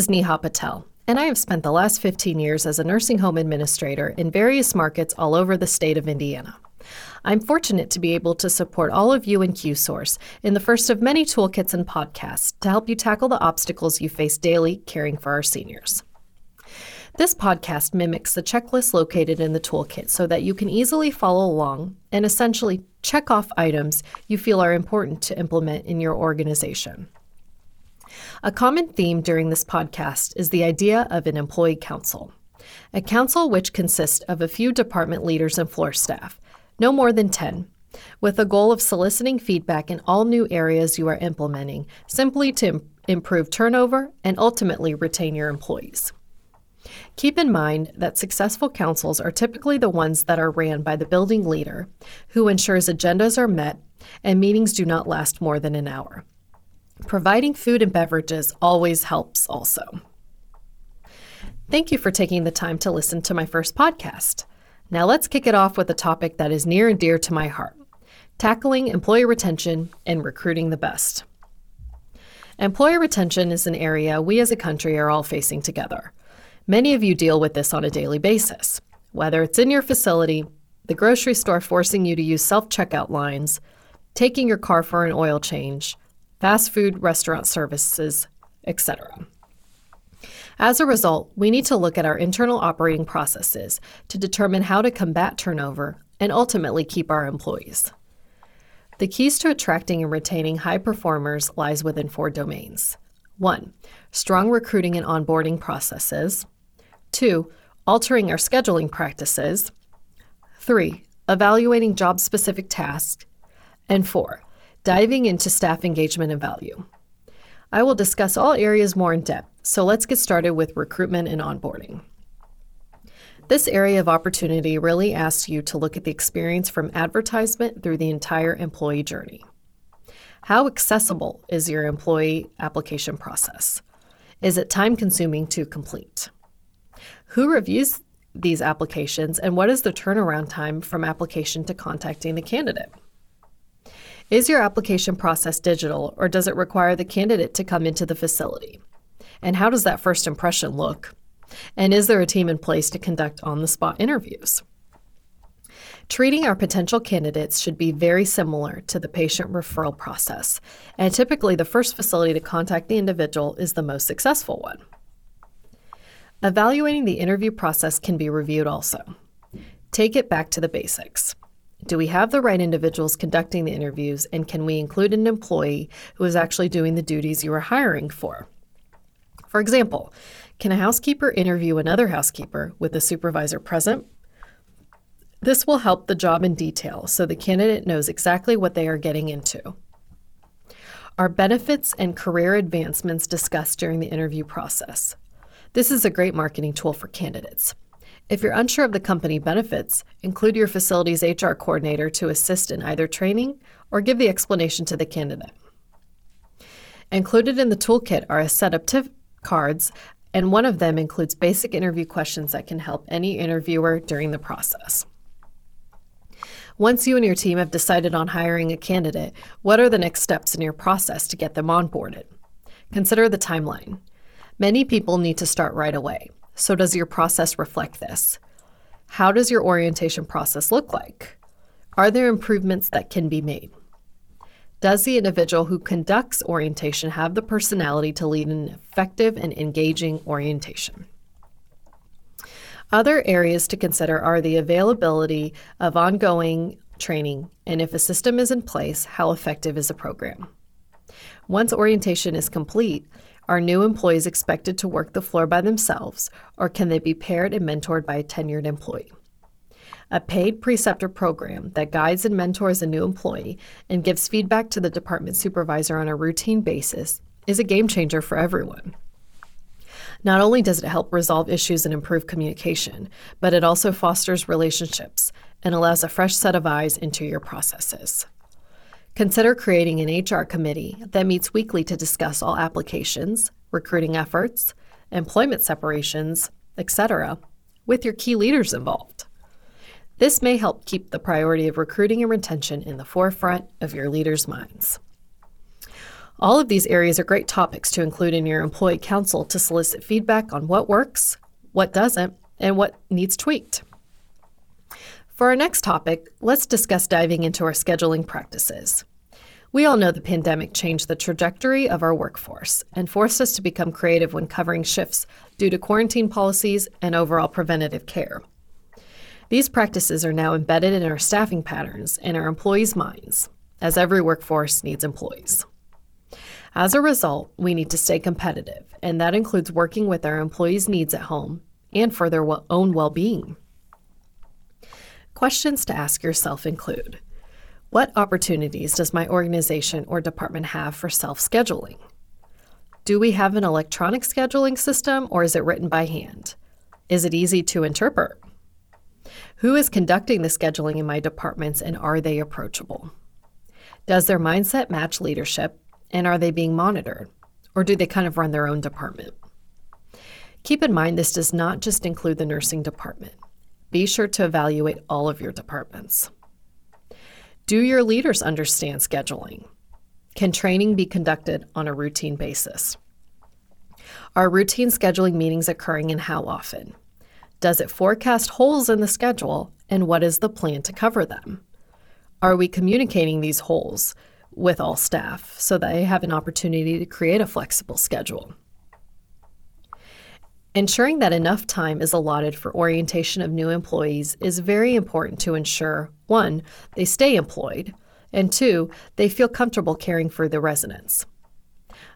is Neha Patel, and I have spent the last 15 years as a nursing home administrator in various markets all over the state of Indiana. I'm fortunate to be able to support all of you in QSource in the first of many toolkits and podcasts to help you tackle the obstacles you face daily caring for our seniors. This podcast mimics the checklist located in the toolkit so that you can easily follow along and essentially check off items you feel are important to implement in your organization. A common theme during this podcast is the idea of an employee council. A council which consists of a few department leaders and floor staff, no more than 10, with a goal of soliciting feedback in all new areas you are implementing, simply to Im- improve turnover and ultimately retain your employees. Keep in mind that successful councils are typically the ones that are ran by the building leader, who ensures agendas are met and meetings do not last more than an hour. Providing food and beverages always helps also. Thank you for taking the time to listen to my first podcast. Now let's kick it off with a topic that is near and dear to my heart tackling employee retention and recruiting the best. Employee retention is an area we as a country are all facing together. Many of you deal with this on a daily basis, whether it's in your facility, the grocery store forcing you to use self checkout lines, taking your car for an oil change, fast food restaurant services, etc. As a result, we need to look at our internal operating processes to determine how to combat turnover and ultimately keep our employees. The keys to attracting and retaining high performers lies within four domains. 1. Strong recruiting and onboarding processes. 2. Altering our scheduling practices. 3. Evaluating job specific tasks. And 4 diving into staff engagement and value. I will discuss all areas more in depth, so let's get started with recruitment and onboarding. This area of opportunity really asks you to look at the experience from advertisement through the entire employee journey. How accessible is your employee application process? Is it time consuming to complete? Who reviews these applications and what is the turnaround time from application to contacting the candidate? Is your application process digital or does it require the candidate to come into the facility? And how does that first impression look? And is there a team in place to conduct on the spot interviews? Treating our potential candidates should be very similar to the patient referral process, and typically the first facility to contact the individual is the most successful one. Evaluating the interview process can be reviewed also. Take it back to the basics. Do we have the right individuals conducting the interviews, and can we include an employee who is actually doing the duties you are hiring for? For example, can a housekeeper interview another housekeeper with the supervisor present? This will help the job in detail so the candidate knows exactly what they are getting into. Are benefits and career advancements discussed during the interview process? This is a great marketing tool for candidates. If you're unsure of the company benefits, include your facility's HR coordinator to assist in either training or give the explanation to the candidate. Included in the toolkit are a set of tip cards, and one of them includes basic interview questions that can help any interviewer during the process. Once you and your team have decided on hiring a candidate, what are the next steps in your process to get them onboarded? Consider the timeline. Many people need to start right away. So, does your process reflect this? How does your orientation process look like? Are there improvements that can be made? Does the individual who conducts orientation have the personality to lead an effective and engaging orientation? Other areas to consider are the availability of ongoing training and if a system is in place, how effective is the program? Once orientation is complete, are new employees expected to work the floor by themselves, or can they be paired and mentored by a tenured employee? A paid preceptor program that guides and mentors a new employee and gives feedback to the department supervisor on a routine basis is a game changer for everyone. Not only does it help resolve issues and improve communication, but it also fosters relationships and allows a fresh set of eyes into your processes. Consider creating an HR committee that meets weekly to discuss all applications, recruiting efforts, employment separations, etc., with your key leaders involved. This may help keep the priority of recruiting and retention in the forefront of your leaders' minds. All of these areas are great topics to include in your employee council to solicit feedback on what works, what doesn't, and what needs tweaked. For our next topic, let's discuss diving into our scheduling practices. We all know the pandemic changed the trajectory of our workforce and forced us to become creative when covering shifts due to quarantine policies and overall preventative care. These practices are now embedded in our staffing patterns and our employees' minds, as every workforce needs employees. As a result, we need to stay competitive, and that includes working with our employees' needs at home and for their own well being. Questions to ask yourself include what opportunities does my organization or department have for self scheduling? Do we have an electronic scheduling system or is it written by hand? Is it easy to interpret? Who is conducting the scheduling in my departments and are they approachable? Does their mindset match leadership and are they being monitored? Or do they kind of run their own department? Keep in mind this does not just include the nursing department. Be sure to evaluate all of your departments. Do your leaders understand scheduling? Can training be conducted on a routine basis? Are routine scheduling meetings occurring and how often? Does it forecast holes in the schedule and what is the plan to cover them? Are we communicating these holes with all staff so they have an opportunity to create a flexible schedule? Ensuring that enough time is allotted for orientation of new employees is very important to ensure one, they stay employed, and two, they feel comfortable caring for the residents.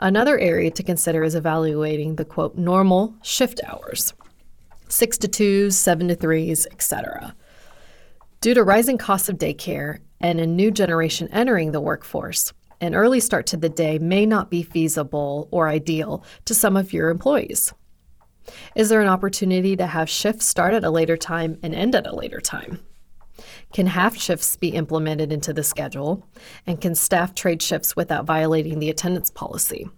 Another area to consider is evaluating the quote normal shift hours 6 to 2s, 7 to 3s, etc. Due to rising costs of daycare and a new generation entering the workforce, an early start to the day may not be feasible or ideal to some of your employees. Is there an opportunity to have shifts start at a later time and end at a later time? Can half shifts be implemented into the schedule? And can staff trade shifts without violating the attendance policy?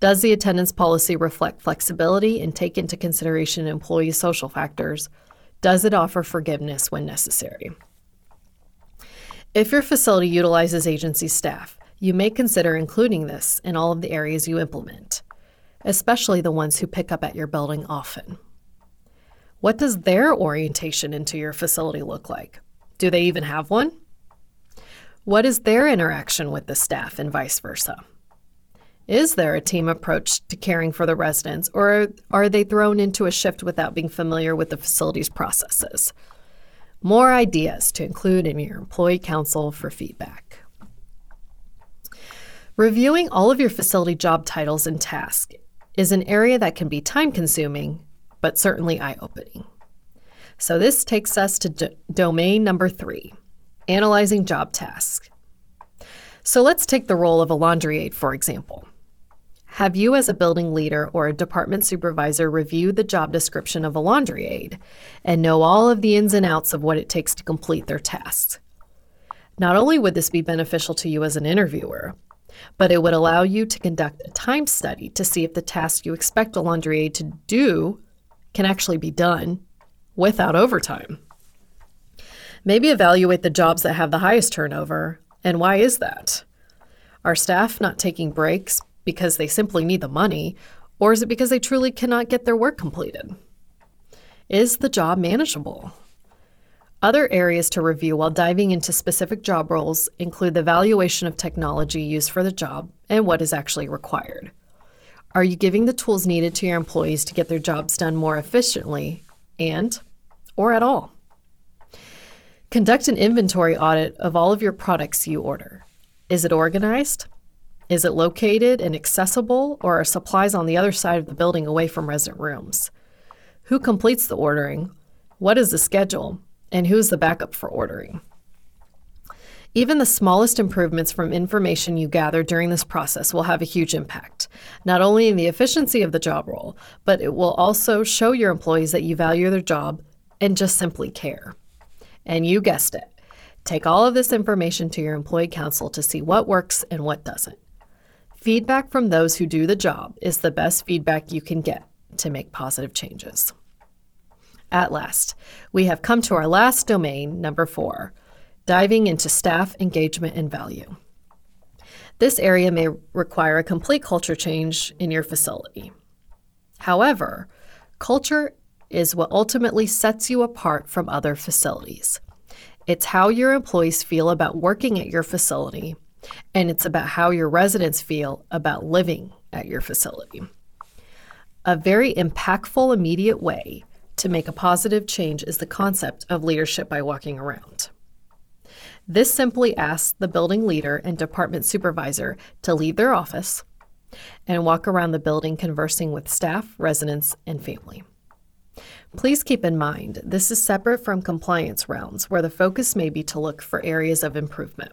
Does the attendance policy reflect flexibility and take into consideration employee social factors? Does it offer forgiveness when necessary? If your facility utilizes agency staff, you may consider including this in all of the areas you implement especially the ones who pick up at your building often. What does their orientation into your facility look like? Do they even have one? What is their interaction with the staff and vice versa? Is there a team approach to caring for the residents, or are they thrown into a shift without being familiar with the facility's processes? More ideas to include in your employee council for feedback. Reviewing all of your facility job titles and tasks is an area that can be time consuming, but certainly eye opening. So, this takes us to d- domain number three analyzing job tasks. So, let's take the role of a laundry aide, for example. Have you, as a building leader or a department supervisor, review the job description of a laundry aide and know all of the ins and outs of what it takes to complete their tasks? Not only would this be beneficial to you as an interviewer, but it would allow you to conduct a time study to see if the task you expect a laundry aide to do can actually be done without overtime. Maybe evaluate the jobs that have the highest turnover, and why is that? Are staff not taking breaks because they simply need the money, or is it because they truly cannot get their work completed? Is the job manageable? Other areas to review while diving into specific job roles include the valuation of technology used for the job and what is actually required. Are you giving the tools needed to your employees to get their jobs done more efficiently and or at all? Conduct an inventory audit of all of your products you order. Is it organized? Is it located and accessible, or are supplies on the other side of the building away from resident rooms? Who completes the ordering? What is the schedule? And who's the backup for ordering. Even the smallest improvements from information you gather during this process will have a huge impact, not only in the efficiency of the job role, but it will also show your employees that you value their job and just simply care. And you guessed it. Take all of this information to your employee council to see what works and what doesn't. Feedback from those who do the job is the best feedback you can get to make positive changes. At last, we have come to our last domain, number four, diving into staff engagement and value. This area may require a complete culture change in your facility. However, culture is what ultimately sets you apart from other facilities. It's how your employees feel about working at your facility, and it's about how your residents feel about living at your facility. A very impactful, immediate way to make a positive change is the concept of leadership by walking around. This simply asks the building leader and department supervisor to leave their office and walk around the building conversing with staff, residents, and family. Please keep in mind this is separate from compliance rounds where the focus may be to look for areas of improvement.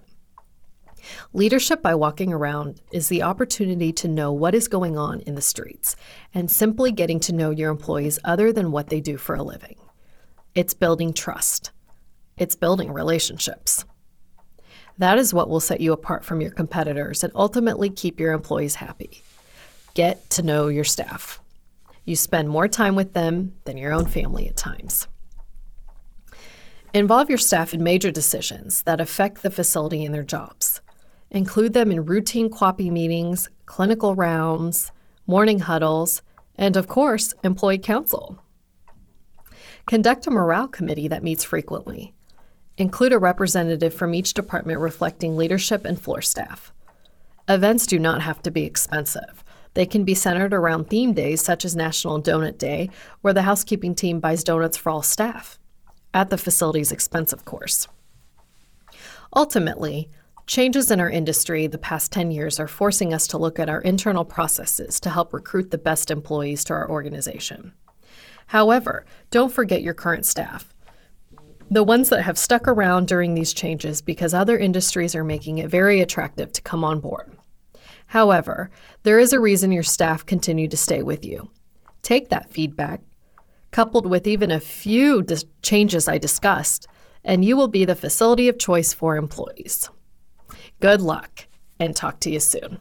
Leadership by walking around is the opportunity to know what is going on in the streets and simply getting to know your employees other than what they do for a living. It's building trust, it's building relationships. That is what will set you apart from your competitors and ultimately keep your employees happy. Get to know your staff. You spend more time with them than your own family at times. Involve your staff in major decisions that affect the facility and their jobs. Include them in routine QAPI meetings, clinical rounds, morning huddles, and of course, employee council. Conduct a morale committee that meets frequently. Include a representative from each department reflecting leadership and floor staff. Events do not have to be expensive. They can be centered around theme days such as National Donut Day, where the housekeeping team buys donuts for all staff, at the facility's expense, of course. Ultimately, changes in our industry the past 10 years are forcing us to look at our internal processes to help recruit the best employees to our organization. However, don't forget your current staff the ones that have stuck around during these changes because other industries are making it very attractive to come on board. However, there is a reason your staff continue to stay with you. Take that feedback, coupled with even a few dis- changes I discussed, and you will be the facility of choice for employees. Good luck, and talk to you soon.